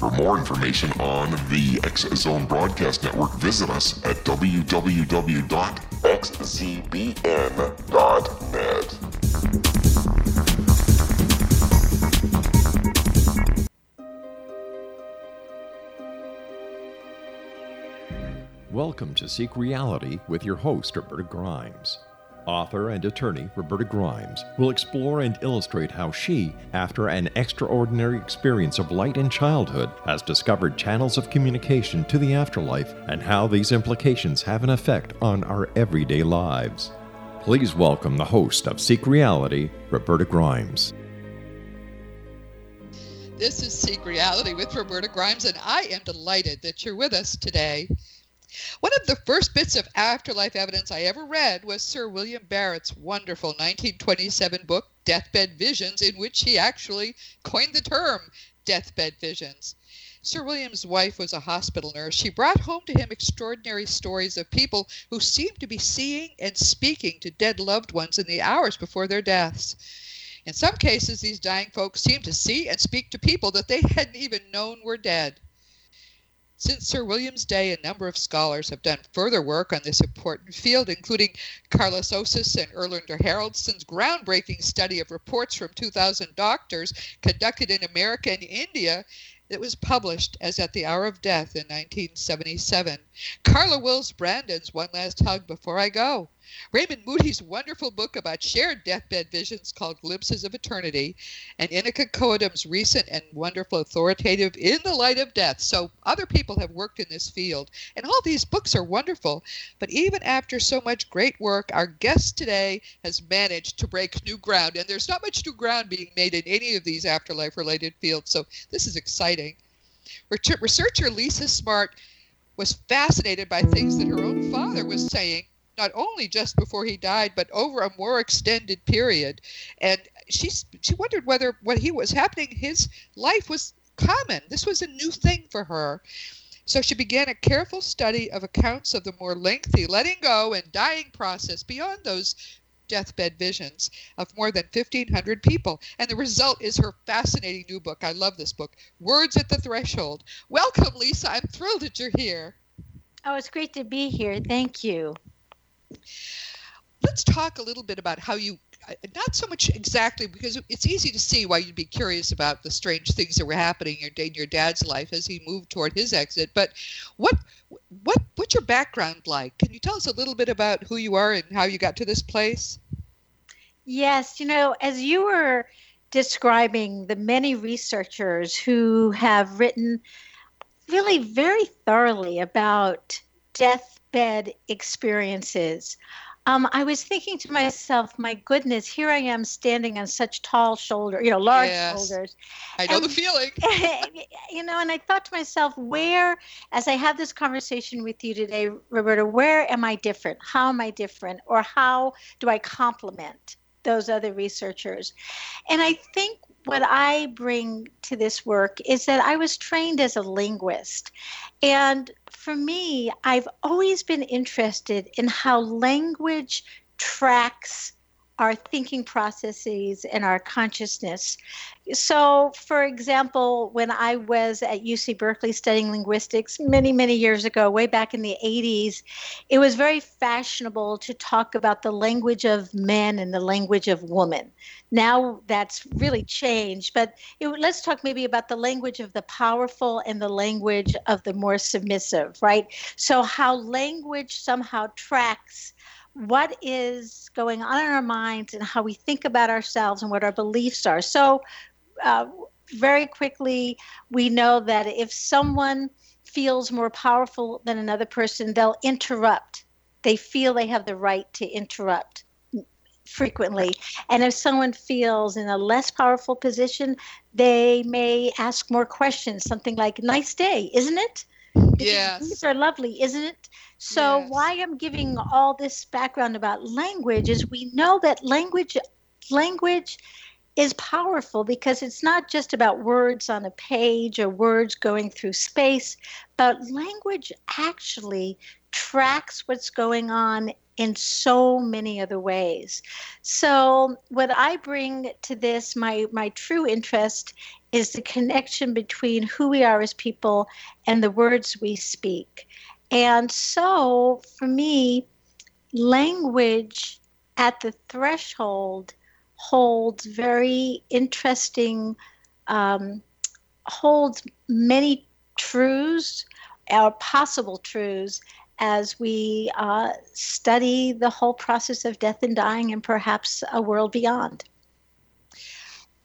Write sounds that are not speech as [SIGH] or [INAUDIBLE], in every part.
For more information on the X Zone Broadcast Network, visit us at www.xzbn.net. Welcome to Seek Reality with your host, Roberta Grimes. Author and attorney Roberta Grimes will explore and illustrate how she, after an extraordinary experience of light in childhood, has discovered channels of communication to the afterlife and how these implications have an effect on our everyday lives. Please welcome the host of Seek Reality, Roberta Grimes. This is Seek Reality with Roberta Grimes, and I am delighted that you're with us today. One of the first bits of afterlife evidence I ever read was Sir William Barrett's wonderful 1927 book, Deathbed Visions, in which he actually coined the term deathbed visions. Sir William's wife was a hospital nurse. She brought home to him extraordinary stories of people who seemed to be seeing and speaking to dead loved ones in the hours before their deaths. In some cases, these dying folks seemed to see and speak to people that they hadn't even known were dead. Since Sir William's day, a number of scholars have done further work on this important field, including Karlis Osis and Erlendur Haraldsson's groundbreaking study of reports from 2,000 doctors conducted in America and India that was published as At the Hour of Death in 1977. Carla Wills Brandon's One Last Hug Before I Go. Raymond Moody's wonderful book about shared deathbed visions called Glimpses of Eternity, and Ineke Koedam's recent and wonderful authoritative In the Light of Death. So other people have worked in this field, and all these books are wonderful. But even after so much great work, our guest today has managed to break new ground, and there's not much new ground being made in any of these afterlife related fields. So this is exciting. Researcher Lisa Smartt was fascinated by things that her own father was saying not only just before he died, but over a more extended period. And she she wondered whether what he was happening, his life was common. This was a new thing for her. So she began a careful study of accounts of the more lengthy letting go and dying process beyond those deathbed visions of more than 1,500 people. And the result is her fascinating new book. I love this book, Words at the Threshold. Welcome, Lisa. I'm thrilled that you're here. Oh, it's great to be here. Thank you. Let's talk a little bit about how you, not so much exactly, because it's easy to see why you'd be curious about the strange things that were happening in your, dad's life as he moved toward his exit. But what, what, what's your background like? Can you tell us a little bit about who you are and how you got to this place? Yes, you know, as you were describing the many researchers who have written really very thoroughly about deathbed experiences. Um, I was thinking to myself, my goodness, here I am standing on such tall shoulders, you know, large Yes. shoulders. I know And- the feeling. [LAUGHS] you know, and I thought to myself, where, as I have this conversation with you today, Roberta, where am I different? How am I different? Or how do I complement those other researchers? And I think what I bring to this work is that I was trained as a linguist. And for me, I've always been interested in how language tracks our thinking processes and our consciousness. So, for example, when I was at UC Berkeley studying linguistics many, many years ago, way back in the 80s, it was very fashionable to talk about the language of men and the language of women. Now that's really changed, but it, let's talk maybe about the language of the powerful and the language of the more submissive, right? So, how language somehow tracks what is going on in our minds and how we think about ourselves and what our beliefs are. So, uh, very quickly, we know that if someone feels more powerful than another person, they'll interrupt. They feel they have the right to interrupt frequently. And if someone feels in a less powerful position, they may ask more questions, something like, Nice day, isn't it? Yes. These are lovely, isn't it? So, Yes. why I'm giving all this background about language is we know that language language is powerful because it's not just about words on a page or words going through space, but language actually tracks what's going on in so many other ways. So, what I bring to this, my my true interest is the connection between who we are as people and the words we speak. And so, for me, language at the threshold holds very interesting, um, holds many truths or possible truths as we uh, study the whole process of death and dying and perhaps a world beyond.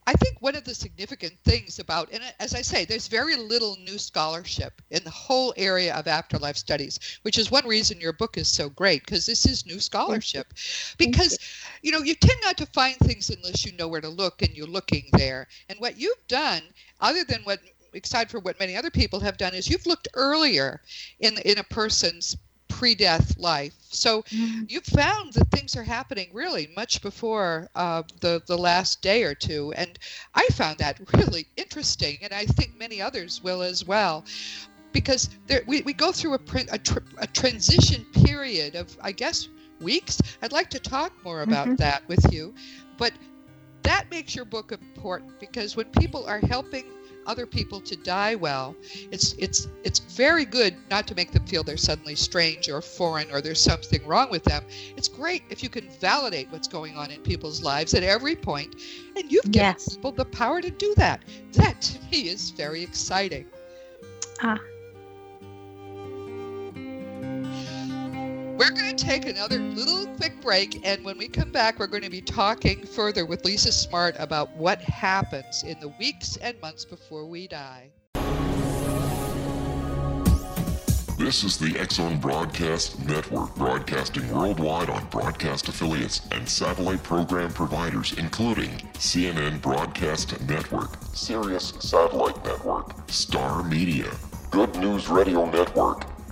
I think one of the significant things about, and as I say, there's very little new scholarship in the whole area of afterlife studies, which is one reason your book is so great because this is new scholarship. Because, you know, you tend not to find things unless you know where to look and you're looking there. And what you've done, other than what, aside from what many other people have done, is you've looked earlier in in a person's pre-death life. So you've found that things are happening really much before uh, the the last day or two, and I found that really interesting, and I think many others will as well, because there, we we go through a, a, tr- a transition period of I guess weeks. I'd like to talk more about Mhm. that with you, but that makes your book important because when people are helping other people to die well it's it's it's very good not to make them feel they're suddenly strange or foreign or there's something wrong with them it's great if you can validate what's going on in people's lives at every point and you've given Yes. people the power to do that that to me is very exciting Ah. We're going to take another little quick break, and when we come back, we're going to be talking further with Lisa Smartt about what happens in the weeks and months before we die. This is the X Zone Broadcast Network, broadcasting worldwide on broadcast affiliates and satellite program providers, including CNN Broadcast Network, Sirius Satellite Network, Star Media, Good News Radio Network,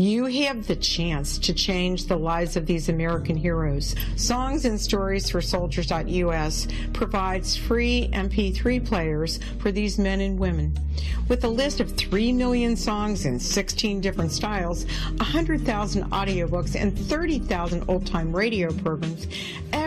You have the chance to change the lives of these American heroes. Songs and Stories for Soldiers.us provides free MP3 players for these men and women. With a list of 3 million songs in 16 different styles, 100,000 audiobooks, and 30,000 old time radio programs,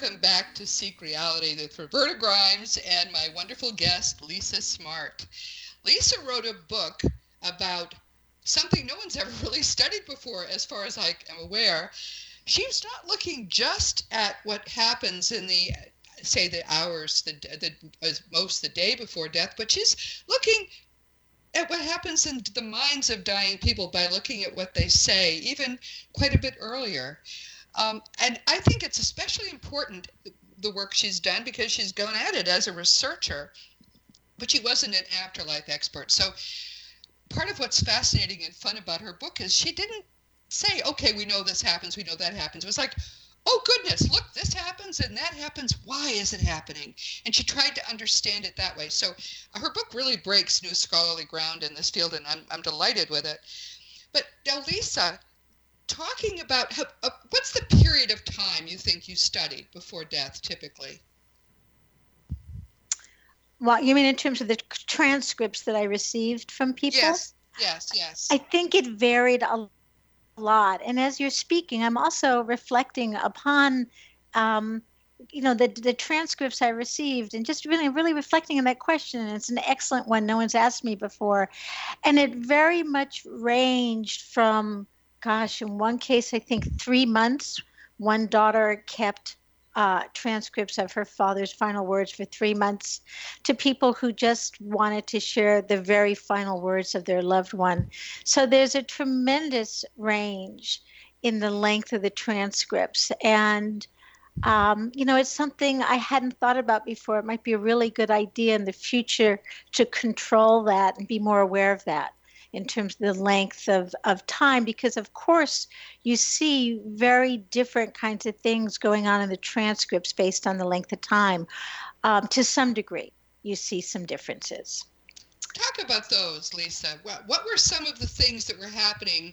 Welcome back to Seek Reality with Roberta Grimes and my wonderful guest, Lisa Smartt. Lisa wrote a book about something no one's [LAUGHS] ever really studied before, as far as I am aware. She's not looking just at what happens in the say the hours the, the most the day before death but she's looking at what happens in the minds of dying people by looking at what they say even quite a bit earlier um, and I think it's especially important the work she's done because she's gone at it as a researcher, but she wasn't an afterlife expert. So part of what's fascinating and fun about her book is she didn't say, okay, we know this happens, we know that happens. It was like, oh goodness, look, this happens and that happens. Why is it happening? And she tried to understand it that way. So her book really breaks new scholarly ground in this field, and I'm, I'm delighted with it. But now, Lisa, talking about how, uh, what's the period of time you think you studied before death typically? Well, you mean in terms of the transcripts that I received from people? Yes, yes, yes. I think it varied a lot. And as you're speaking, I'm also reflecting upon, um, you know, the the transcripts I received, and just really, really reflecting on that question. And it's an excellent one. No one's asked me before, and it very much ranged from gosh, in one case, I think three months, one daughter kept uh, transcripts of her father's final words for three months to people who just wanted to share the very final words of their loved one. So there's a tremendous range in the length of the transcripts. And, um, you know, it's something I hadn't thought about before. It might be a really good idea in the future to control that and be more aware of that in terms of the length of, of time because of course you see very different kinds of things going on in the transcripts based on the length of time um, to some degree you see some differences talk about those lisa what, what were some of the things that were happening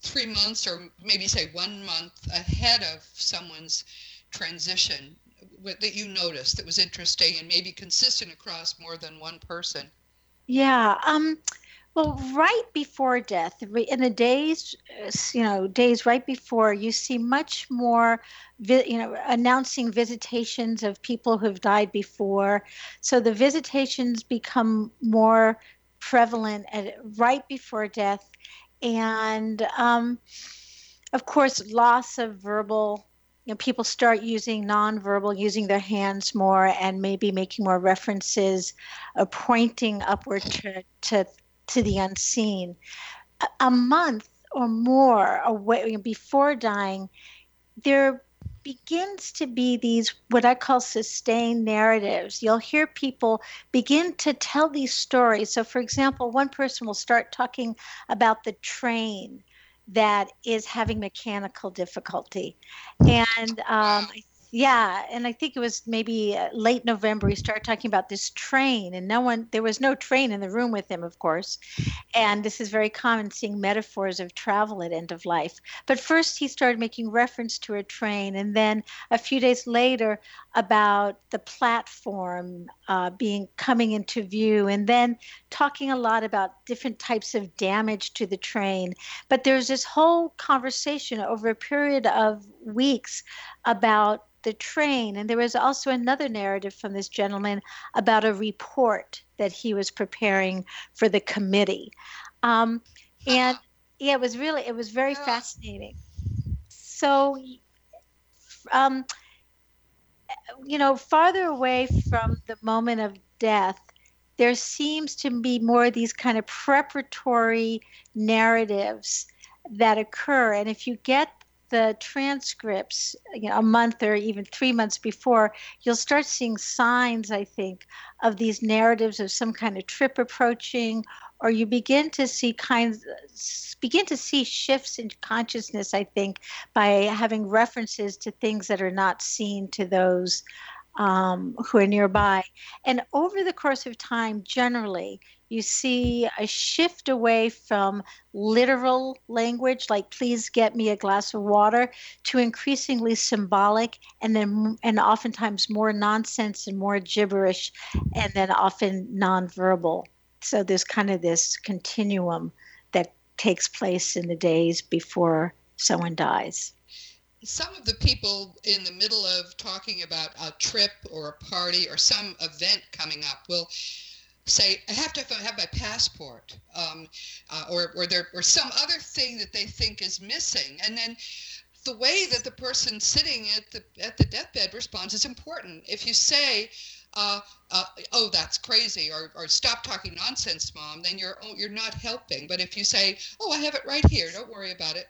three months or maybe say one month ahead of someone's transition that you noticed that was interesting and maybe consistent across more than one person? Yeah. Um, well, right before death, in the days, you know, days right before, you see much more, you know, announcing visitations of people who've died before. So the visitations become more prevalent at, right before death. And um, of course, loss of verbal you know, people start using nonverbal, using their hands more, and maybe making more references, uh, pointing upward to, to to the unseen. A, month or more away before dying, there begins to be these what I call sustained narratives. You'll hear people begin to tell these stories. So, for example, one person will start talking about the train that is having mechanical difficulty. And um, I yeah, and I think it was maybe uh, late November. He started talking about this train, and no one, there was no train in the room with him, of course. And this is very common seeing metaphors of travel at end of life. But first, he started making reference to a train, and then a few days later, about the platform uh, being coming into view, and then talking a lot about different types of damage to the train. But there's this whole conversation over a period of weeks about the train. And there was also another narrative from this gentleman about a report that he was preparing for the committee. Um, and [SIGHS] yeah, it was really, it was very fascinating. So, um, you know, farther away from the moment of death, there seems to be more of these kind of preparatory narratives that occur. And if you get the transcripts you know, a month or even three months before, you'll start seeing signs, I think, of these narratives of some kind of trip approaching, or you begin to see kinds begin to see shifts in consciousness, I think, by having references to things that are not seen to those um, who are nearby. And over the course of time, generally, you see a shift away from literal language, like "please get me a glass of water," to increasingly symbolic, and then and oftentimes more nonsense and more gibberish, and then often nonverbal. So there's kind of this continuum that takes place in the days before someone dies some of the people in the middle of talking about a trip or a party or some event coming up will say, I have to have my passport, um, uh, or, or, there, or some other thing that they think is missing. And then the way that the person sitting at the, at the deathbed responds is important. If you say, uh, uh, oh, that's crazy, or, or stop talking nonsense, mom, then you're, oh, you're not helping. But if you say, oh, I have it right here, don't worry about it,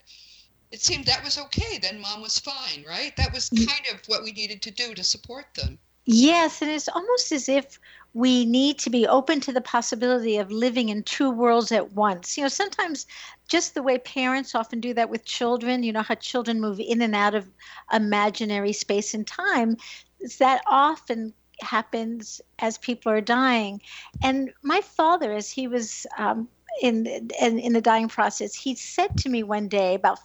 it seemed that was okay. Then mom was fine, right? That was mm. kind of what we needed to do to support them. Yes, and it's almost as if we need to be open to the possibility of living in two worlds at once. You know, sometimes just the way parents often do that with children, you know, how children move in and out of imaginary space and time, that often happens as people are dying. And my father, as he was um, in, in in the dying process, he said to me one day about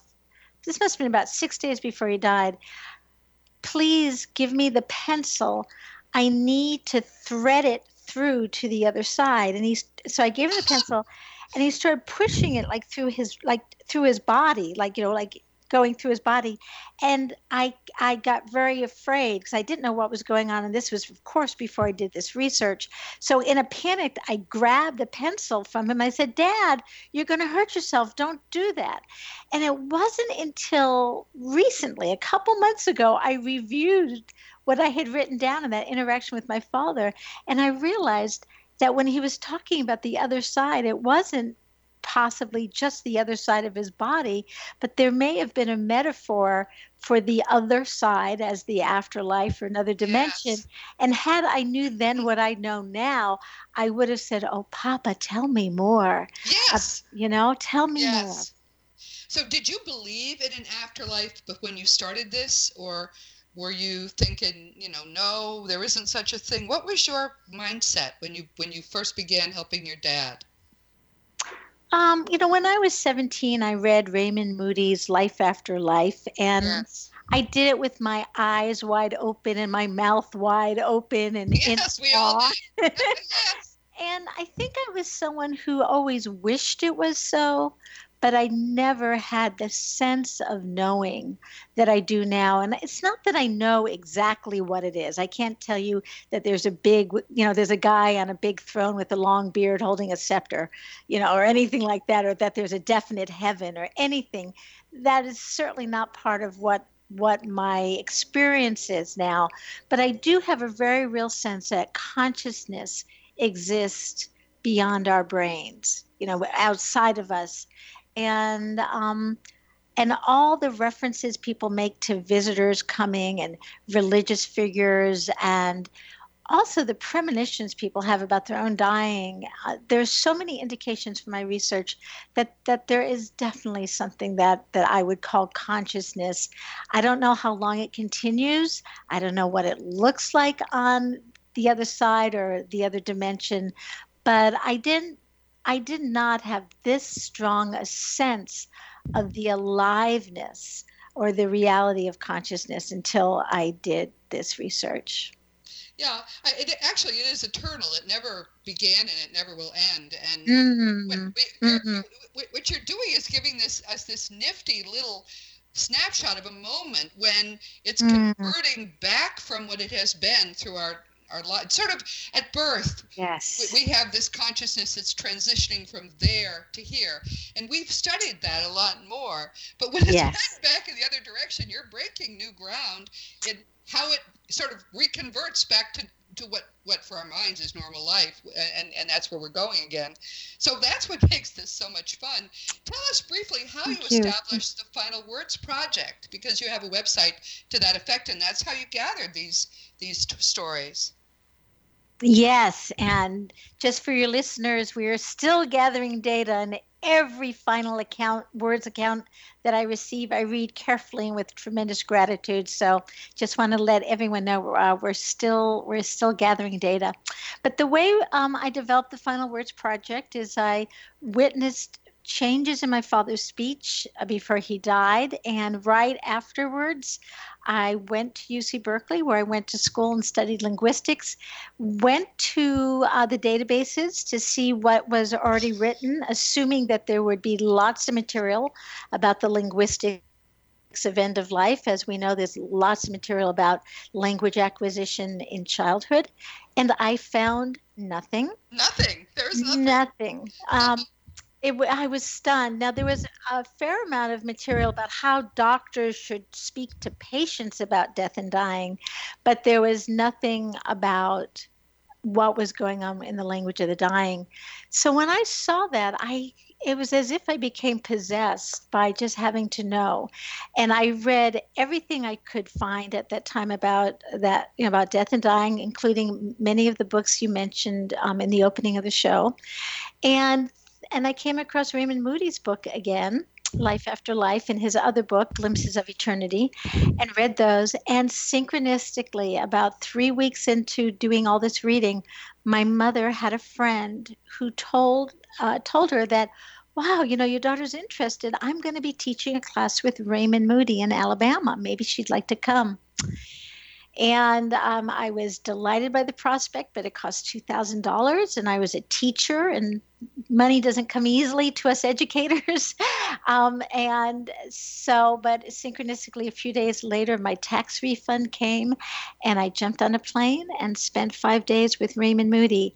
this must have been about six days before he died. Please give me the pencil. I need to thread it through to the other side. And he's so I gave him the pencil and he started pushing it like through his like through his body, like you know, like going through his body. And i i got very afraid because i didn't know what was going on. And this was of course before i did this research. So in a panic i grabbed the pencil from him. I said dad you're going to hurt yourself. Don't do that. And it wasn't until recently a couple months ago i reviewed what i had written down in that interaction with my father and i realized that when he was talking about the other side it wasn't possibly just the other side of his body, but there may have been a metaphor for the other side as the afterlife or another dimension. Yes. And had I knew then what I know now, I would have said, "Oh, Papa, tell me more." Yes. Uh, you know, tell me yes. more. So, did you believe in an afterlife but when you started this, or were you thinking, you know, no, there isn't such a thing? What was your mindset when you when you first began helping your dad? Um, you know, when I was 17, I read Raymond Moody's Life After Life, and yes. I did it with my eyes wide open and my mouth wide open and [LAUGHS] yes, in we all awe. did. [LAUGHS] [LAUGHS] yes. And I think I was someone who always wished it was so, but I never had the sense of knowing that I do now. And it's not that I know exactly what it is. I can't tell you that there's a big, you know, there's a guy on a big throne with a long beard holding a scepter, you know, or anything like that, or that there's a definite heaven or anything. That is certainly not part of what what my experience is now but i do have a very real sense that consciousness exists beyond our brains you know outside of us and um, and all the references people make to visitors coming and religious figures and also the premonitions people have about their own dying uh, there's so many indications from my research that that there is definitely something that that i would call consciousness. I don't know how long it continues. I don't know what it looks like on the other side or the other dimension but i didn't I did not have this strong a sense of the aliveness or the reality of consciousness until I did this research. Yeah, it actually it is eternal. It never began and it never will end. And mm-hmm. what, we, mm-hmm. what, you're doing is giving this us this nifty little snapshot of a moment when it's mm-hmm. converting back from what it has been through our our life. Sort of at birth, yes, we, we have this consciousness that's transitioning from there to here, and we've studied that a lot more. But when it's yes. back in the other direction, you're breaking new ground in how it sort of reconverts back to to what what for our minds is normal life and and that's where we're going again so that's what [LAUGHS] makes this so much fun tell us briefly how Thank you you. established the final words project because you have a website to that effect and that's how you gathered these these stories Yes, and just for your listeners, we are still gathering data, and every final account, words account that I receive, I read carefully and with tremendous gratitude. So, just want to let everyone know uh, we're still we're still gathering data. But the way um, I developed the Final Words project is I witnessed changes in my father's speech uh, before he died, and right afterwards, I went to UC Berkeley, where I went to school and studied linguistics. Went to uh, the databases to see what was already written, assuming that there would be lots of material about the linguistics of end of life. As we know, there's lots of material about language acquisition in childhood. And I found nothing. Nothing. There's nothing. Nothing. Um, it, I was stunned. Now, there was a fair amount of material about how doctors should speak to patients about death and dying, but there was nothing about what was going on in the language of the dying. So when I saw that, I it was as if I became possessed by just having to know. And I read everything I could find at that time about that, you know, about death and dying, including many of the books you mentioned um, in the opening of the show. And and I came across Raymond Moody's book again, Life After Life, and his other book, Glimpses of Eternity, and read those. And synchronistically, about three weeks into doing all this reading, my mother had a friend who told uh, told her that wow, you know, your daughter's interested. I'm going to be teaching a class with Raymond Moody in Alabama. Maybe she'd like to come. And um, I was delighted by the prospect, but it cost $2,000. And I was a teacher, and money doesn't come easily to us educators. [LAUGHS] um, and so, but synchronistically, a few days later, my tax refund came, and I jumped on a plane and spent five days with Raymond Moody.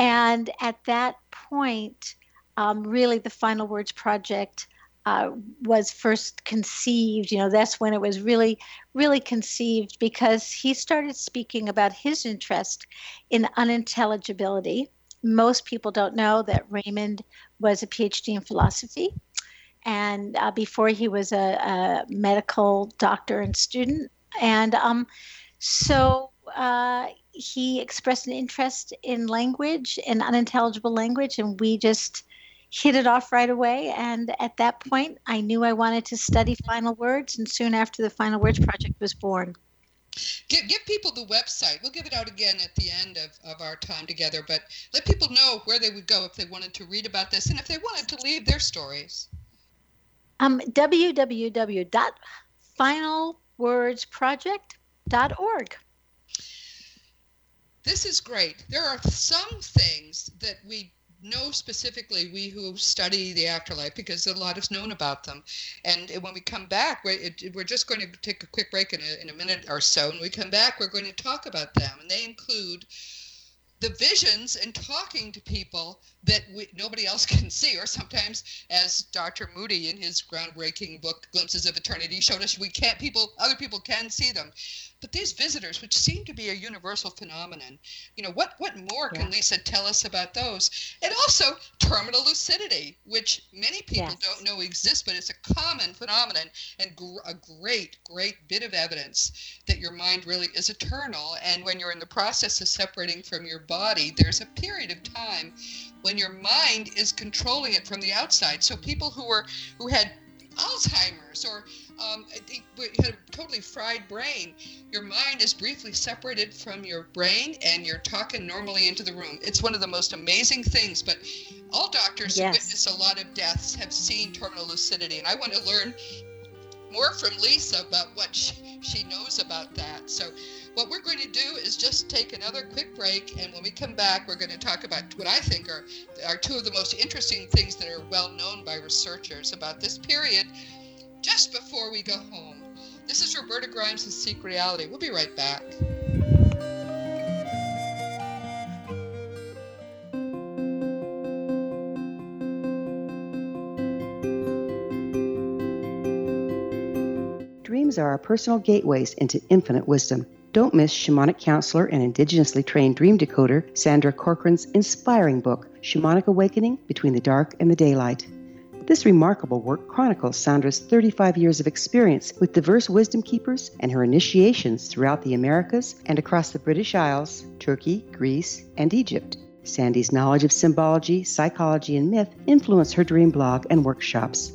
And at that point, um, really, the Final Words Project uh, was first conceived. You know, that's when it was really, really conceived because he started speaking about his interest in unintelligibility. Most people don't know that Raymond was a PhD in philosophy. And uh, before he was a, a, medical doctor and student. And um, so uh, he expressed an interest in language, in unintelligible language, and we just hit it off right away. And at that point, I knew I wanted to study final words. And soon after, the Final Words Project was born. Give, give people the website. We'll give it out again at the end of, of our time together, but let people know where they would go if they wanted to read about this and if they wanted to leave their stories. Um, www.final wordsproject.org. This is great. There are some things that we know specifically, we who study the afterlife, because a lot is known about them. And when we come back, we're, it, we're just going to take a quick break in a, in a minute or so. When we come back, we're going to talk about them. And they include the visions and talking to people that we, nobody else [LAUGHS] can see, or sometimes, as Dr. Moody in his groundbreaking book *Glimpses of Eternity* showed us, we can't people, other people can see them. But these visitors, which seem to be a universal phenomenon, you know, what what more yeah. can Lisa tell us about those? And also terminal lucidity, which many people yes. don't know exists, but it's a common phenomenon and gr- a great, great bit of evidence that your mind really is eternal. And when you're in the process of separating from your body, there's a period of time when your mind is controlling it from the outside. So people who were who had Alzheimer's or um, had a totally fried brain. Your mind is briefly separated from your brain, and you're talking normally into the room. It's one of the most amazing things. But all doctors yes. who witness a lot of deaths have seen terminal lucidity, and I want to learn more from Lisa about what she, she knows about that. So, what we're going to do is just take another quick break, and when we come back, we're going to talk about what I think are, are two of the most interesting things that are well known by researchers about this period just before we go home. This is Roberta Grimes with Seek Reality. We'll be right back. Dreams are our personal gateways into infinite wisdom. Don't miss shamanic counselor and indigenously trained dream decoder Sandra Corcoran's inspiring book, Shamanic Awakening Between the Dark and the Daylight. This remarkable work chronicles Sandra's 35 years of experience with diverse wisdom keepers and her initiations throughout the Americas and across the British Isles, Turkey, Greece, and Egypt. Sandy's knowledge of symbology, psychology, and myth influenced her dream blog and workshops.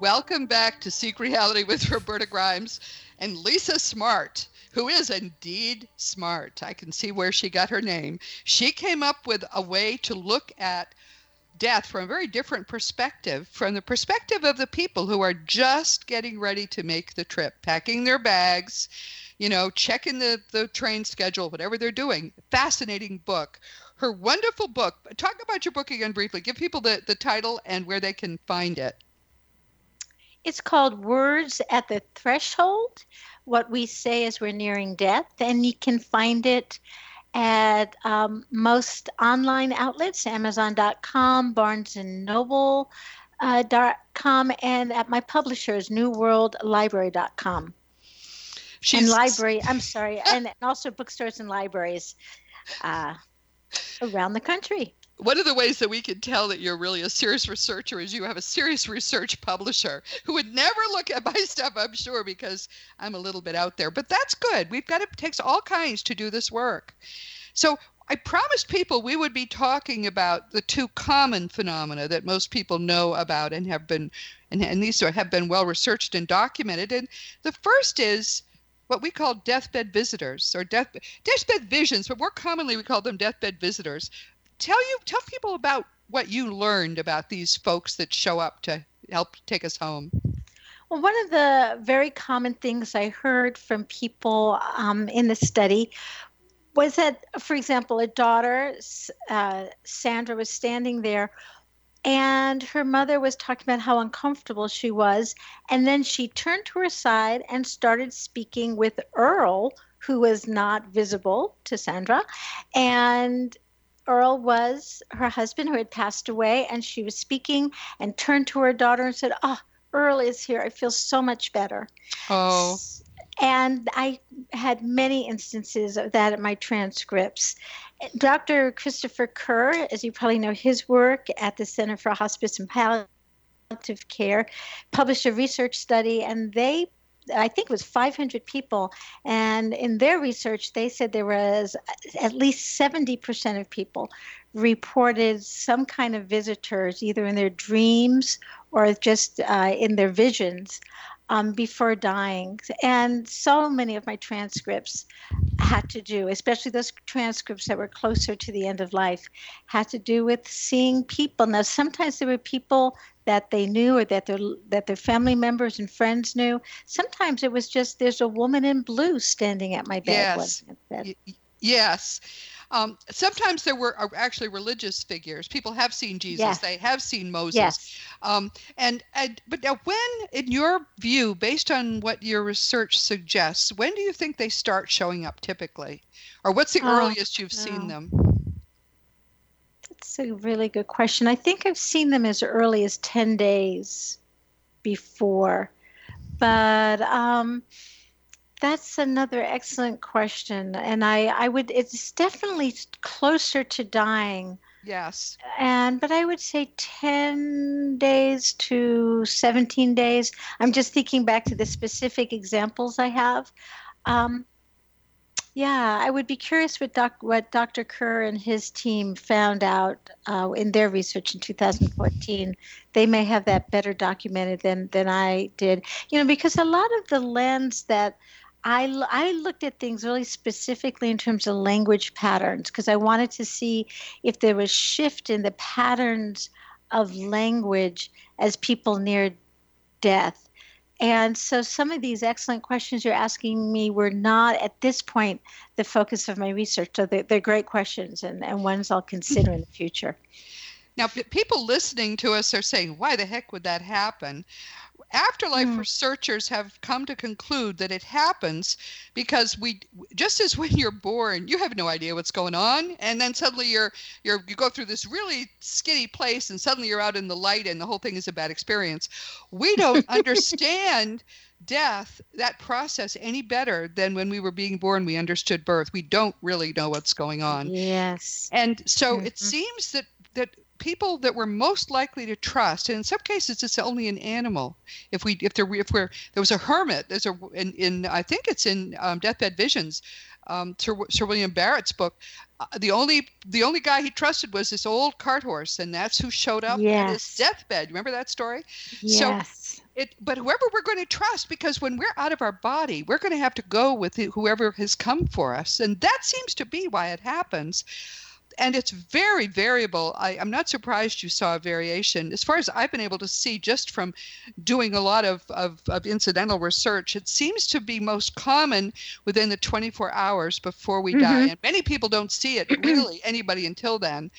Welcome back to Seek Reality with [LAUGHS] Roberta Grimes and Lisa Smartt, who is indeed smart. I can see where she got her name. She came up with a way to look at death from a very different perspective, from the perspective of the people who are just getting ready to make the trip, packing their bags, you know, checking the, the train schedule, whatever they're doing. Fascinating book. Her wonderful book. Talk about your book again briefly. Give people the, the title and where they can find it. It's called Words at the Threshold What We Say as We're Nearing Death. And you can find it at um, most online outlets Amazon.com, Barnes and Noble. Uh, .com and at my publishers newworldlibrary.com She's... and library i'm sorry and also bookstores and libraries uh, around the country one of the ways that we can tell that you're really a serious researcher is you have a serious research publisher who would never look at my [LAUGHS] stuff, I'm sure, because I'm a little bit out there. But that's good. We've got it takes all kinds to do this work. So I promised people we would be talking about the two common phenomena that most people know about and have been and, and these have been well researched and documented. And the first is what we call deathbed visitors or death deathbed visions, but more commonly we call them deathbed visitors tell you tell people about what you learned about these folks that show up to help take us home. Well, one of the very common things I heard from people um, in the study was that, for example, a daughter, uh, Sandra, was standing there and her mother was talking about how uncomfortable she was. And then she turned to her side and started speaking with Earl, who was not visible to Sandra. And Earl was her husband who had passed away, and she was speaking and turned to her daughter and said, Oh, Earl is here. I feel so much better. Oh. And I had many instances of that in my transcripts. Dr. Christopher Kerr, as you probably know, his work at the Center for Hospice and Palliative Care, published a research study, and they I think it was 500 people. And in their research, they said there was at least 70% of people reported some kind of visitors, either in their dreams or just uh, in their visions. Um, before dying. And so many of my transcripts had to do, especially those transcripts that were closer to the end of life, had to do with seeing people. Now, sometimes there were people that they knew or that their that their family members and friends knew. Sometimes it was just there's a woman in blue standing at my bed. Yes. Y- yes. Um, sometimes there were uh, actually religious figures. People have seen Jesus. They have seen Moses. Yes. Um, and, and but now, when, in your view, based on what your research suggests, when do you think they start showing up typically, or what's the oh, earliest you've seen them? That's a really good question. I think I've seen them as early as 10 days before. But um, that's another excellent question. And I, I would, it's definitely closer to dying. Yes. And, but I would say 10 days to 17 days. I'm just thinking back to the specific examples I have. Um, yeah, I would be curious what, doc, what Dr. Kerr and his team found out uh, in their research in 2014. They may have that better documented than, than I did. You know, because a lot of the lens that I, I looked at things really specifically in terms of language patterns because I wanted to see if there was shift in the patterns of language as people neared death And so some of these excellent questions you're asking me were not at this point the focus of my research. So they're, they're great questions and, and ones I'll consider in the future. Now, people listening to us are saying, why the heck would that happen? Afterlife mm. researchers have come to conclude that it happens because we, just as when you're born, you have no idea what's going on, and then suddenly you're you're you go through this really skinny place, and suddenly you're out in the light, and the whole thing is a bad experience. We [LAUGHS] don't understand death, that process, any better than when we were being born, we understood birth. We don't really know what's going on. Yes. And so mm-hmm. it seems that that people that we're most likely to trust, and in some cases it's only an animal. If we if there if we're there was a hermit, there's a in, in I think it's in um, Deathbed Visions, um, Sir, Sir William Barrett's book. Uh, the only the only guy he trusted was this old cart horse, and that's who showed up yes. at his deathbed. Remember that story? Yes. So it, but whoever we're going to trust, because when we're out of our body, we're going to have to go with whoever has come for us, and that seems to be why it happens and it's very variable. I, am not surprised you saw a variation. As far as I've been able to see just from doing a lot of, of, of incidental research, it seems to be most common within the 24 hours before we mm-hmm. die. And many people don't see it really, anybody until then.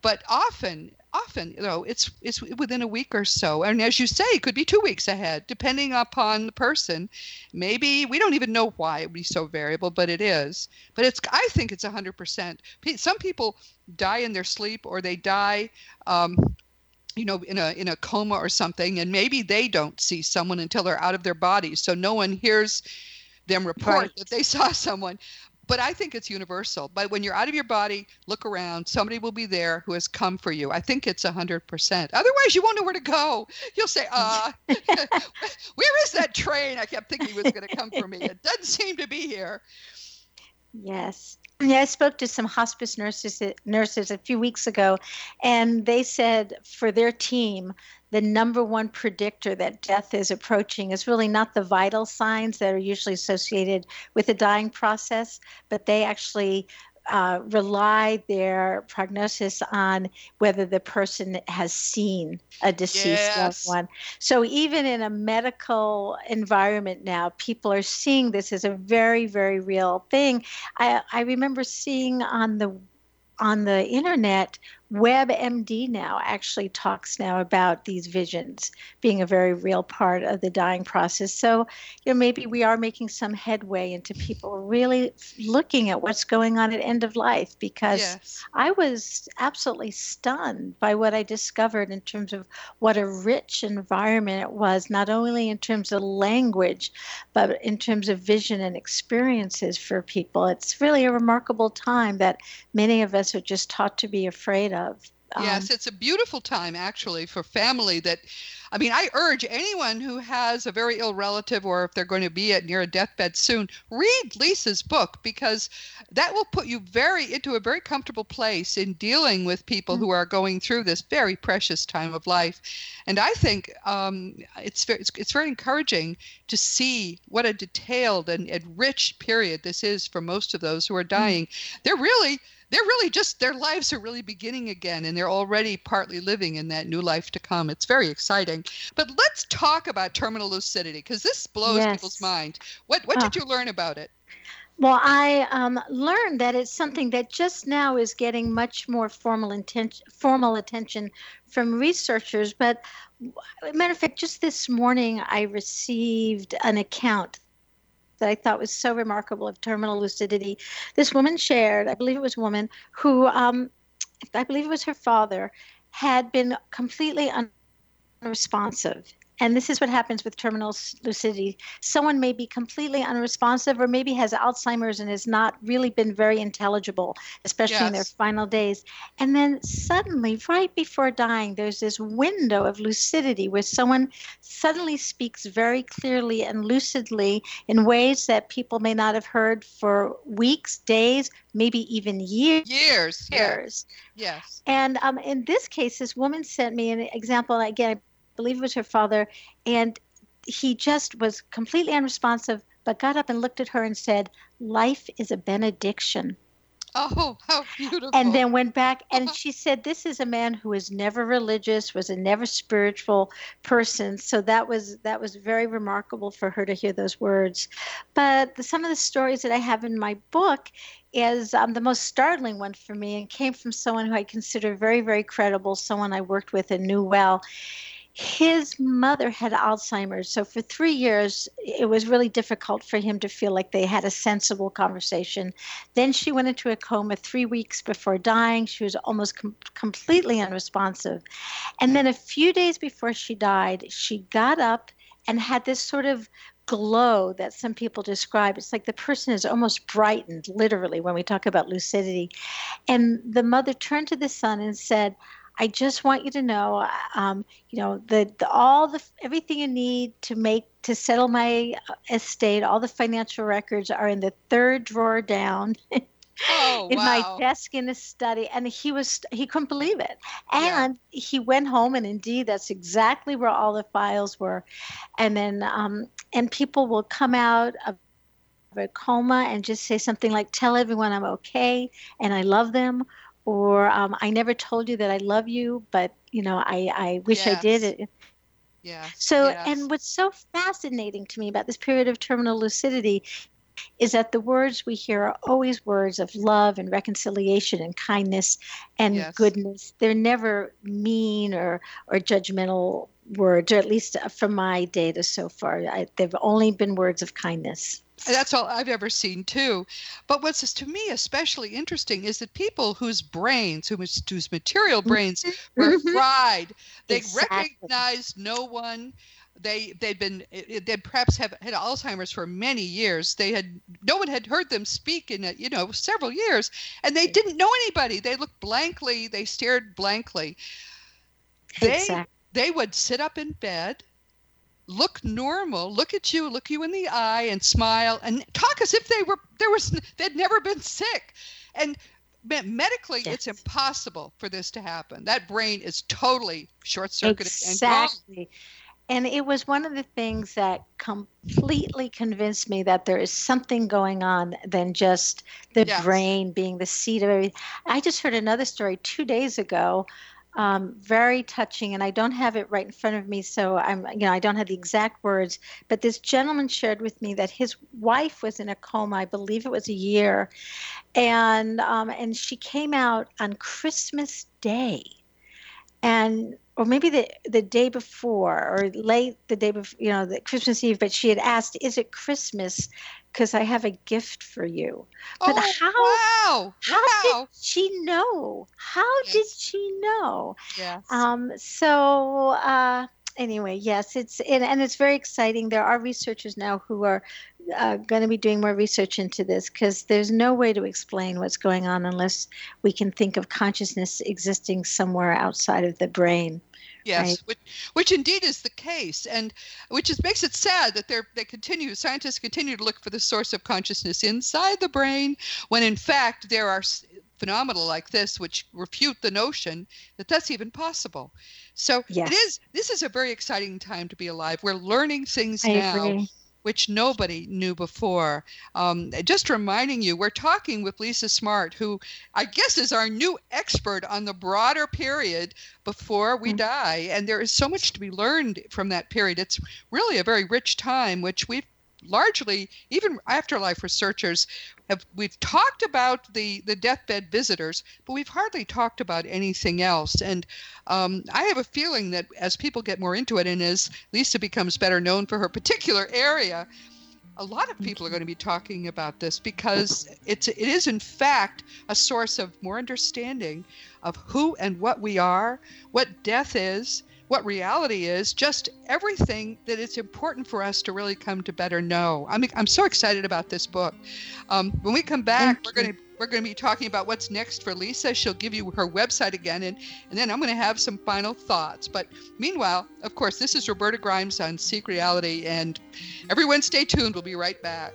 But often often you know it's it's within a week or so. And as you say it could be two weeks ahead depending upon the person. Maybe we don't even know why it would be so variable but it is. But it's i think it's 100% some people die in their sleep or they die um, you know in a in a coma or something and maybe they don't see someone until they're out of their body. So no one hears them report right. that they saw someone but I think it's universal. But when you're out of your body, look around. Somebody will be there who has come for you. I think it's 100%. Otherwise, you won't know where to go. You'll say, uh, [LAUGHS] where is that train I kept thinking it was going to come for me? It doesn't seem to be here. Yes. Yeah, I spoke to some hospice nurses nurses a few weeks ago, and they said for their team, the number one predictor that death is approaching is really not the vital signs that are usually associated with the dying process, but they actually uh, rely their prognosis on whether the person has seen a deceased yes. loved one. So even in a medical environment now, people are seeing this as a very, very real thing. I, I remember seeing on the on the internet WebMD now actually talks now about these visions being a very real part of the dying process. So, you know, maybe we are making some headway into people really looking at what's going on at end of life because yes. I was absolutely stunned by what I discovered in terms of what a rich environment it was, not only in terms of language, but in terms of vision and experiences for people. It's really a remarkable time that many of us are just taught to be afraid of of. Um, yes, it's a beautiful time actually for family that I mean, I urge anyone who has a very ill relative or if they're going to be at near a deathbed soon, read Lisa's book because that will put you very into a very comfortable place in dealing with people mm-hmm. who are going through this very precious time of life. And I think um, it's, very, it's, it's very encouraging to see what a detailed and, and rich period this is for most of those who are dying. Mm-hmm. They're really they're really just their lives are really beginning again and they're already partly living in that new life to come it's very exciting but let's talk about terminal lucidity because this blows yes. people's mind what what did you learn about it well, I um, learned that it's something that just now is getting much more formal, formal attention from researchers. But matter of fact, just this morning I received an account that I thought was so remarkable of terminal lucidity. This woman shared, I believe it was a woman, who, um, I believe it was her father, had been completely unresponsive and this is what happens with terminal lucidity. Someone may be completely unresponsive or maybe has Alzheimer's and has not really been very intelligible, especially yes. in their final days. And then suddenly, right before dying, there's this window of lucidity where someone suddenly speaks very clearly and lucidly in ways that people may not have heard for weeks, days, maybe even years. Years. Years. Yes. And um, in this case, this woman sent me an example. Again, believe it was her father, and he just was completely unresponsive, but got up and looked at her and said, Life is a benediction. Oh, how beautiful. And then went back and she said, This is a man who was never religious, was a never spiritual person. So that was that was very remarkable for her to hear those words. But the, some of the stories that I have in my book is um, the most startling one for me and came from someone who I consider very, very credible, someone I worked with and knew well his mother had Alzheimer's. So for three years, it was really difficult for him to feel like they had a sensible conversation. Then she went into a coma three weeks before dying. She was almost com- completely unresponsive. And then a few days before she died, she got up and had this sort of glow that some people describe. It's like the person is almost brightened, literally, when we talk about lucidity. And the mother turned to the son and said, I just want you to know, um, you know, the, the all the everything you need to make to settle my uh, estate, all the financial records are in the third drawer down. [LAUGHS] Oh, in wow. my desk in the study and he was he couldn't believe it and yeah. he went home and indeed that's exactly where all the files were and then um, and people will come out of a coma and just say something like tell everyone i'm okay and i love them or um, I never told you that I love you, but you know I I wish yes. I did. Yeah. So yes. and what's so fascinating to me about this period of terminal lucidity is that the words we hear are always words of love and reconciliation and kindness and yes. goodness. They're never mean or or judgmental words, or at least from my data so far, I, they've only been words of kindness. That's all I've ever seen too. But what's to me especially interesting is that people whose brains, whose, whose material brains were Mhm. fried, they Exactly. recognized no one. They they'd been they perhaps have had Alzheimer's for many years. They had no one had heard them speak in you know several years, and they didn't know anybody. They looked blankly. They stared blankly. They Exactly. They would sit up in bed look normal, look at you, look you in the eye, and smile, and talk as if they were there was they'd never been sick, and me- medically it's impossible for this to happen. That brain is totally short circuited and. Exactly. And it was one of the things that completely convinced me that there is something going on than just the Yes. brain being the seat of everything. I just heard another story two days ago, um, very touching, and I don't have it right in front of me, so I'm, you know, I don't have the exact words. But this gentleman shared with me that his wife was in a coma. I believe it was a year, and um, and she came out on Christmas Day and or maybe the the day before or late the day before you know the christmas eve but she had asked is it christmas because i have a gift for you but oh, how wow! how wow! did she know how did she know Yes. um so uh anyway yes it's and, and it's very exciting there are researchers now who are uh, going to be doing more research into this because there's no way to explain what's going on unless we can think of consciousness existing somewhere outside of the brain Yes, right. which, which indeed is the case, and which is, makes it sad that they're, they continue, scientists continue to look for the source of consciousness inside the brain, when in fact there are phenomena like this which refute the notion that that's even possible. So Yes. it is. This is a very exciting time to be alive. We're learning things I now agree. Which nobody knew before. Um, just reminding you, we're talking with Lisa Smartt, who I guess is our new expert on the broader period before we Mm. die. And there is so much to be learned from that period. It's really a very rich time, which we've largely, even afterlife researchers, have we've talked about the the deathbed visitors, but we've hardly talked about anything else. And um, I have a feeling that as people get more into it, and as Lisa becomes better known for her particular area, a lot of people are going to be talking about this because it's it is in fact a source of more understanding of who and what we are, what death is, what reality is, just everything that it's important for us to really come to better know. I'm I'm so excited about this book. Um, when we come back, Thank we're going to we're going to be talking about what's next for Lisa. She'll give you her website again, and and then I'm going to have some final thoughts. But meanwhile, of course, this is Roberta Grimes on Seek Reality, and everyone stay tuned. We'll be right back.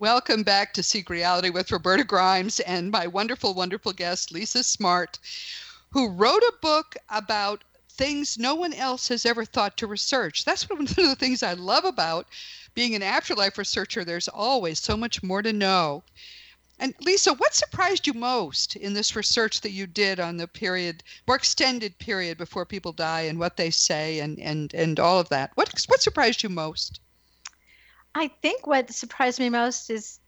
Welcome back to Seek Reality with Roberta Grimes and my wonderful, wonderful guest, Lisa Smartt, who wrote a book about things no one else has ever thought to research. That's one of the things I love about being an afterlife researcher. There's always so much more to know. And Lisa, what surprised you most in this research that you did on the period, more extended period before people die, and what they say, and and and all of that? What what surprised you most? I think what surprised me most is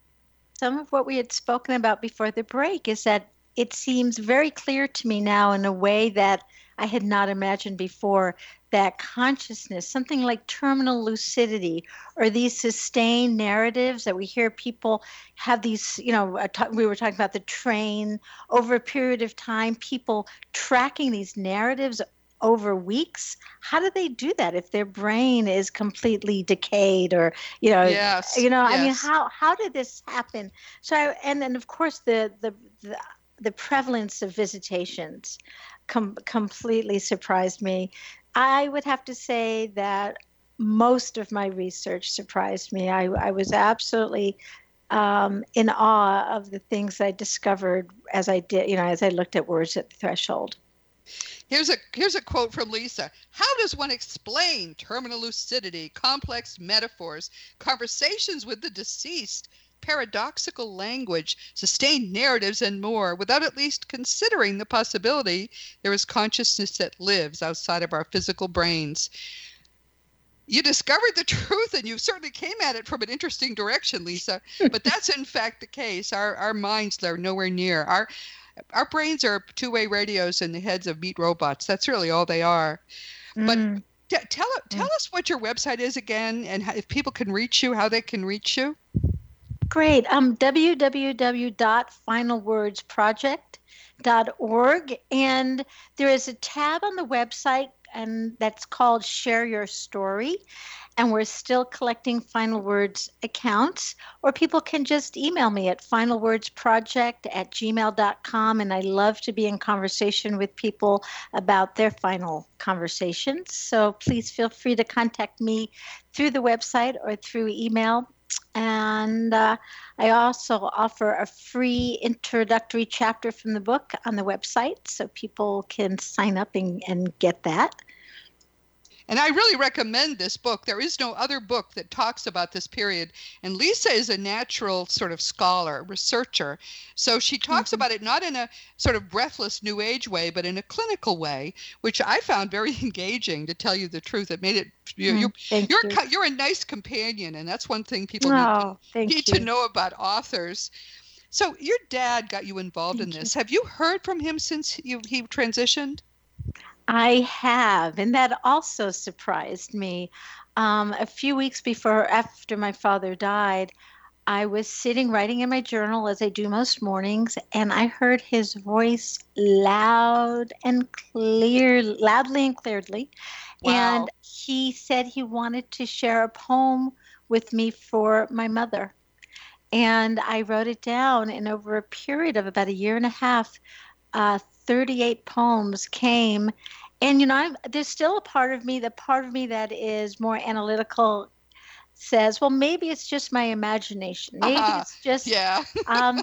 some of what we had spoken about before the break. Is that it seems very clear to me now in a way that I had not imagined before that consciousness, something like terminal lucidity, or these sustained narratives that we hear people have these, you know, we were talking about the train over a period of time, people tracking these narratives over weeks how do they do that if their brain is completely decayed or you know yes, you know yes. i mean how how did this happen so I, and then of course the the, the the prevalence of visitations com- completely surprised me I would have to say that most of my research surprised me. I, I was absolutely um, in awe of the things I discovered as I did, you know, as I looked at words at the threshold. Here's a here's a quote from Lisa. How does one explain terminal lucidity, complex metaphors, conversations with the deceased, paradoxical language, sustained narratives, and more, without at least considering the possibility there is consciousness that lives outside of our physical brains. You discovered the [LAUGHS] truth and you certainly came at it from an interesting direction, Lisa. but that's in fact the case. Our our minds are nowhere near. Our our brains are two-way radios in the heads of meat robots. That's really all they are. But Mm. t- tell tell us what your website is again, and how, if people can reach you, how they can reach you. Great. Um, www.finalwordsproject.org. And there is a tab on the website, and that's called Share Your Story. And we're still collecting Final Words accounts, or people can just email me at finalwordsproject at gmail.com. And I love to be in conversation with people about their final conversations. So please feel free to contact me through the website or through email and uh, I also offer a free introductory chapter from the book on the website so people can sign up and, and get that. And I really recommend this book. There is no other book that talks about this period. And Lisa is a natural sort of scholar, researcher. So she talks Mhm. about it not in a sort of breathless new age way, but in a clinical way, which I found very [LAUGHS] engaging to tell you the truth. It made it you, Mm, you you're you. a, ki- you're a nice companion and that's one thing people need to Oh, need you. to know about authors. So your dad got you involved in Thank you. this. Have you heard from him since you, he transitioned? I have, and that also surprised me. Um, a few weeks before, after my father died, I was sitting writing in my journal as I do most mornings, and I heard his voice loud and clear, loudly and clearly. Wow. And he said he wanted to share a poem with me for my mother. And I wrote it down, and over a period of about a year and a half, uh, 38 poems came. And, you know, I'm, there's still a part of me, the part of me that is more analytical says, well, maybe it's just my imagination. Maybe Uh-huh. it's just Yeah. [LAUGHS] um,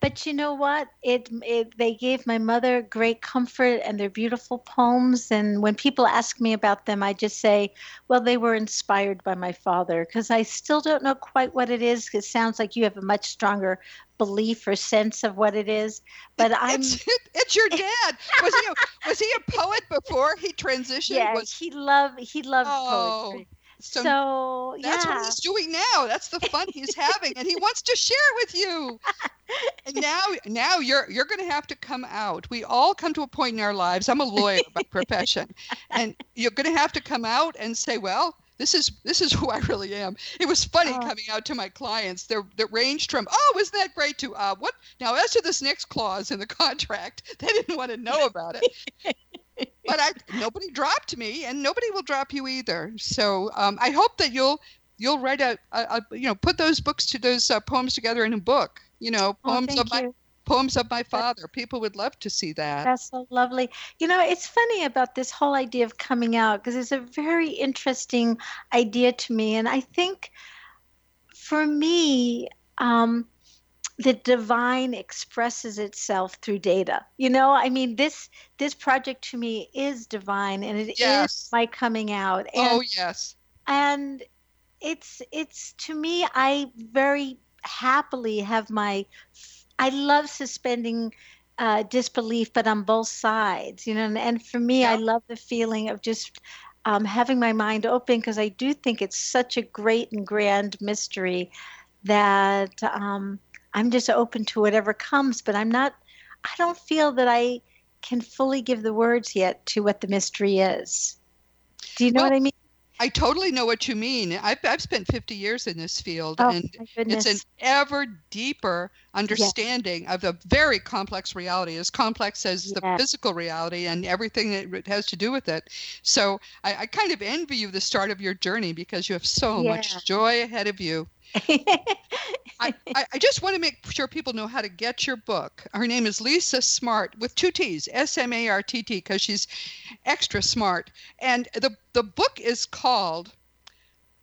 but you know what? It, it they gave my mother great comfort, and they're beautiful poems. And when people ask me about them, I just say, well, they were inspired by my father, because I still don't know quite what it is. It sounds like you have a much stronger belief or sense of what it is. But [LAUGHS] I'm It's, [LAUGHS] it's your dad. Was he a, was he a poet before he transitioned? [LAUGHS] yeah, Was, he loved he loved Oh, poetry. So, So, that's yeah. what he's doing now. That's the fun he's having, and he [LAUGHS] wants to share it with you. And now, now you're you're going to have to come out. We all come to a point in our lives. I'm a lawyer by profession, and you're going to have to come out and say, well. This is this is who I really am. It was funny Oh. coming out to my clients. They're that ranged from, oh, isn't that great to uh, what? Now, as to this next clause in the contract, they didn't want to know about it [LAUGHS] but I nobody dropped me, and nobody will drop you either. So um, I hope that you'll you'll write a, a, a you know put those books to those uh, poems together in a book. You know, Oh, poems thank of my you. poems of my father. People would love to see that. That's so lovely. You know, it's funny about this whole idea of coming out because it's a very interesting idea to me. And I think for me, um, the divine expresses itself through data. You know, I mean, this this project to me is divine, and it is Yes. my coming out. And Oh yes, and it's it's to me i very happily have my I love suspending uh, disbelief, but on both sides, you know. And, and for me, yeah. I love the feeling of just um, having my mind open because I do think it's such a great and grand mystery that um, I'm just open to whatever comes. But I'm not. I don't feel that I can fully give the words yet to what the mystery is. Do you know well, what I mean? I totally know what you mean. I've, I've spent 50 years in this field, oh, and it's an ever deeper understanding yes. of a very complex reality, as complex as yes. the physical reality and everything that has to do with it. So I, I, kind of envy you the start of your journey because you have so yeah. much joy ahead of you. I, I, just want to make sure people know how to get your book. Her name is Lisa Smartt with two T's, S M A R T T, because she's extra smart. And the, the book is called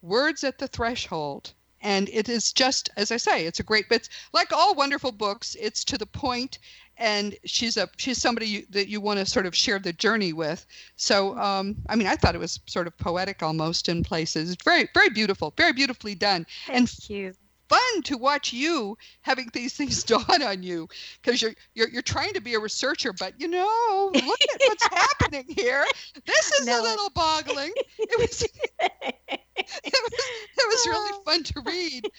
Words at the Threshold. And it is just, as I say, it's a great, but like all wonderful books, it's to the point and she's a she's somebody you, that you want to sort of share the journey with. So um, I mean, I thought it was sort of poetic almost in places. Very very beautiful, very beautifully done. Thank and you. Fun to watch you having these things [LAUGHS] dawn on you because you're, you're you're trying to be a researcher, but you know, look at what's [LAUGHS] happening here. This is no. a little boggling. It was, [LAUGHS] it was it was really fun to read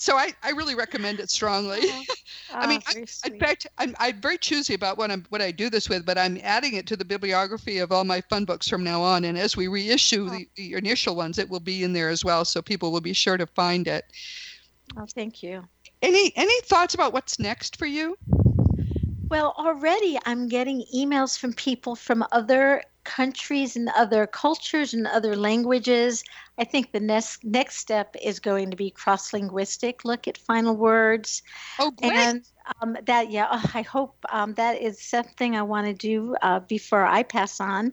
so I, I really recommend it strongly. Oh, [LAUGHS] I mean, oh, I, in fact, I'm, I'm very choosy about what I'm what I do this with, but I'm adding it to the bibliography of all my fun books from now on. And as we reissue oh. the, the initial ones, it will be in there as well, so people will be sure to find it. Oh, thank you. Any any thoughts about what's next for you? Well, already I'm getting emails from people from other countries and other cultures and other languages. I think the next next step is going to be cross linguistic. Look at final words. Oh, great. And um, that, yeah, oh, I hope um, that is something I want to do uh, before I pass on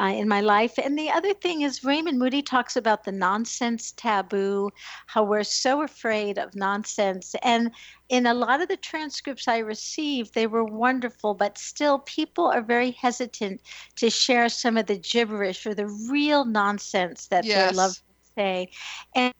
uh, in my life. And the other thing is, Raymond Moody talks about the nonsense taboo, how we're so afraid of nonsense. And in a lot of the transcripts I received, they were wonderful, but still, people are very hesitant to share some of the gibberish or the real nonsense that yes. they love to say. And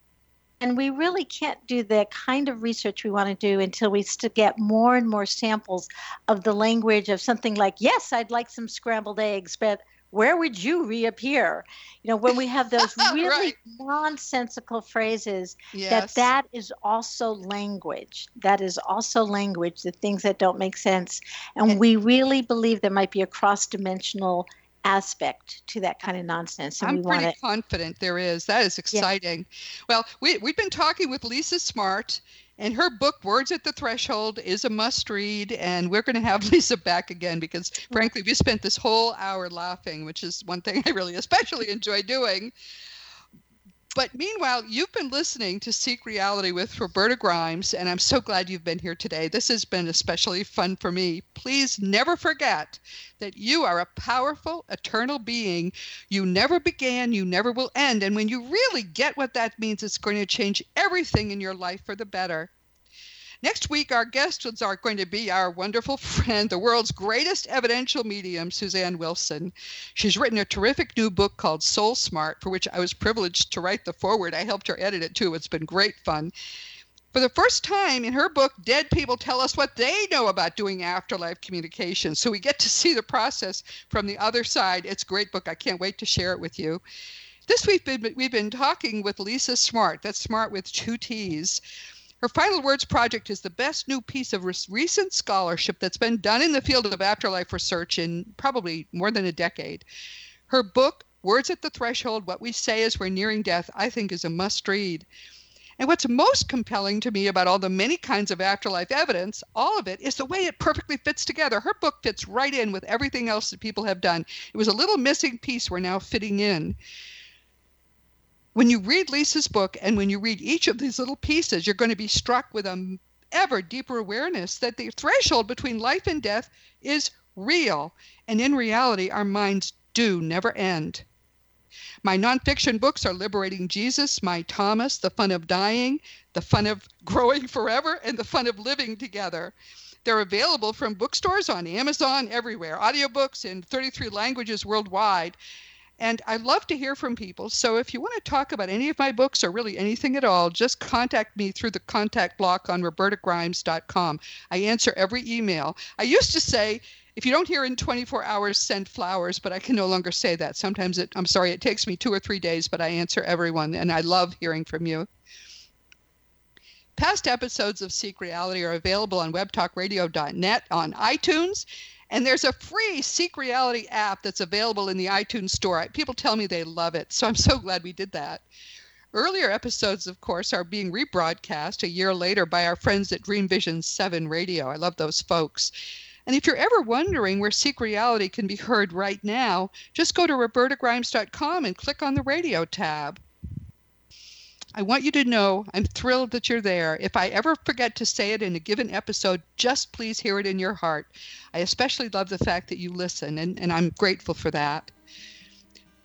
and we really can't do the kind of research we want to do until we get more and more samples of the language of something like, yes, I'd like some scrambled eggs, but where would you reappear? You know, when we have those [LAUGHS] really right. nonsensical phrases, yes. that that is also language. That is also language, the things that don't make sense. And, and we really believe there might be a cross dimensional aspect to that kind of nonsense. I'm pretty confident there is. That is exciting. Yeah. Well, we, we've been talking with Lisa Smartt, and her book, Words at the Threshold, is a must read. And we're going to have [LAUGHS] Lisa back again because, mm-hmm. frankly, we spent this whole hour laughing, which is one thing I really especially enjoy doing. But meanwhile, you've been listening to Seek Reality with Roberta Grimes, and I'm so glad you've been here today. This has been especially fun for me. Please never forget that you are a powerful, eternal being. You never began, you never will end. And when you really get what that means, it's going to change everything in your life for the better. Next week, our guests are going to be our wonderful friend, the world's greatest evidential medium, Susanne Wilson. She's written a terrific new book called Soul Smart, for which I was privileged to write the foreword. I helped her edit it too. It's been great fun. For the first time in her book, dead people tell us what they know about doing afterlife communication. So we get to see the process from the other side. It's a great book. I can't wait to share it with you. This week we've been, we've been talking with Lisa Smartt. That's Smart with two T's. Her Final Words project is the best new piece of recent scholarship that's been done in the field of afterlife research in probably more than a decade. Her book, Words at the Threshold What We Say as We're Nearing Death, I think is a must read. And what's most compelling to me about all the many kinds of afterlife evidence, all of it, is the way it perfectly fits together. Her book fits right in with everything else that people have done. It was a little missing piece we're now fitting in when you read Lisa's book and when you read each of these little pieces, you're going to be struck with an ever deeper awareness that the threshold between life and death is real. And in reality, our minds do never end. My nonfiction books are Liberating Jesus, My Thomas, The Fun of Dying, The Fun of Growing Forever, and The Fun of Living Together. They're available from bookstores on Amazon everywhere, audiobooks in 33 languages worldwide. And I love to hear from people. So if you want to talk about any of my books or really anything at all, just contact me through the contact block on robertagrimes.com. I answer every email. I used to say, if you don't hear in 24 hours, send flowers, but I can no longer say that. Sometimes it, I'm sorry, it takes me two or three days, but I answer everyone, and I love hearing from you. Past episodes of Seek Reality are available on webtalkradio.net, on iTunes, and there's a free Seek Reality app that's available in the iTunes store. People tell me they love it, so I'm so glad we did that. Earlier episodes, of course, are being rebroadcast a year later by our friends at Dream Vision 7 Radio. I love those folks. And if you're ever wondering where Seek Reality can be heard right now, just go to robertagrimes.com and click on the radio tab. I want you to know I'm thrilled that you're there. If I ever forget to say it in a given episode, just please hear it in your heart. I especially love the fact that you listen, and, and I'm grateful for that.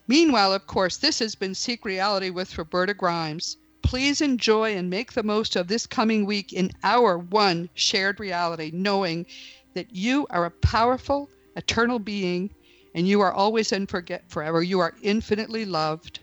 Meanwhile, of course, this has been Seek Reality with Roberta Grimes. Please enjoy and make the most of this coming week in our one shared reality, knowing that you are a powerful, eternal being and you are always and forget forever. You are infinitely loved.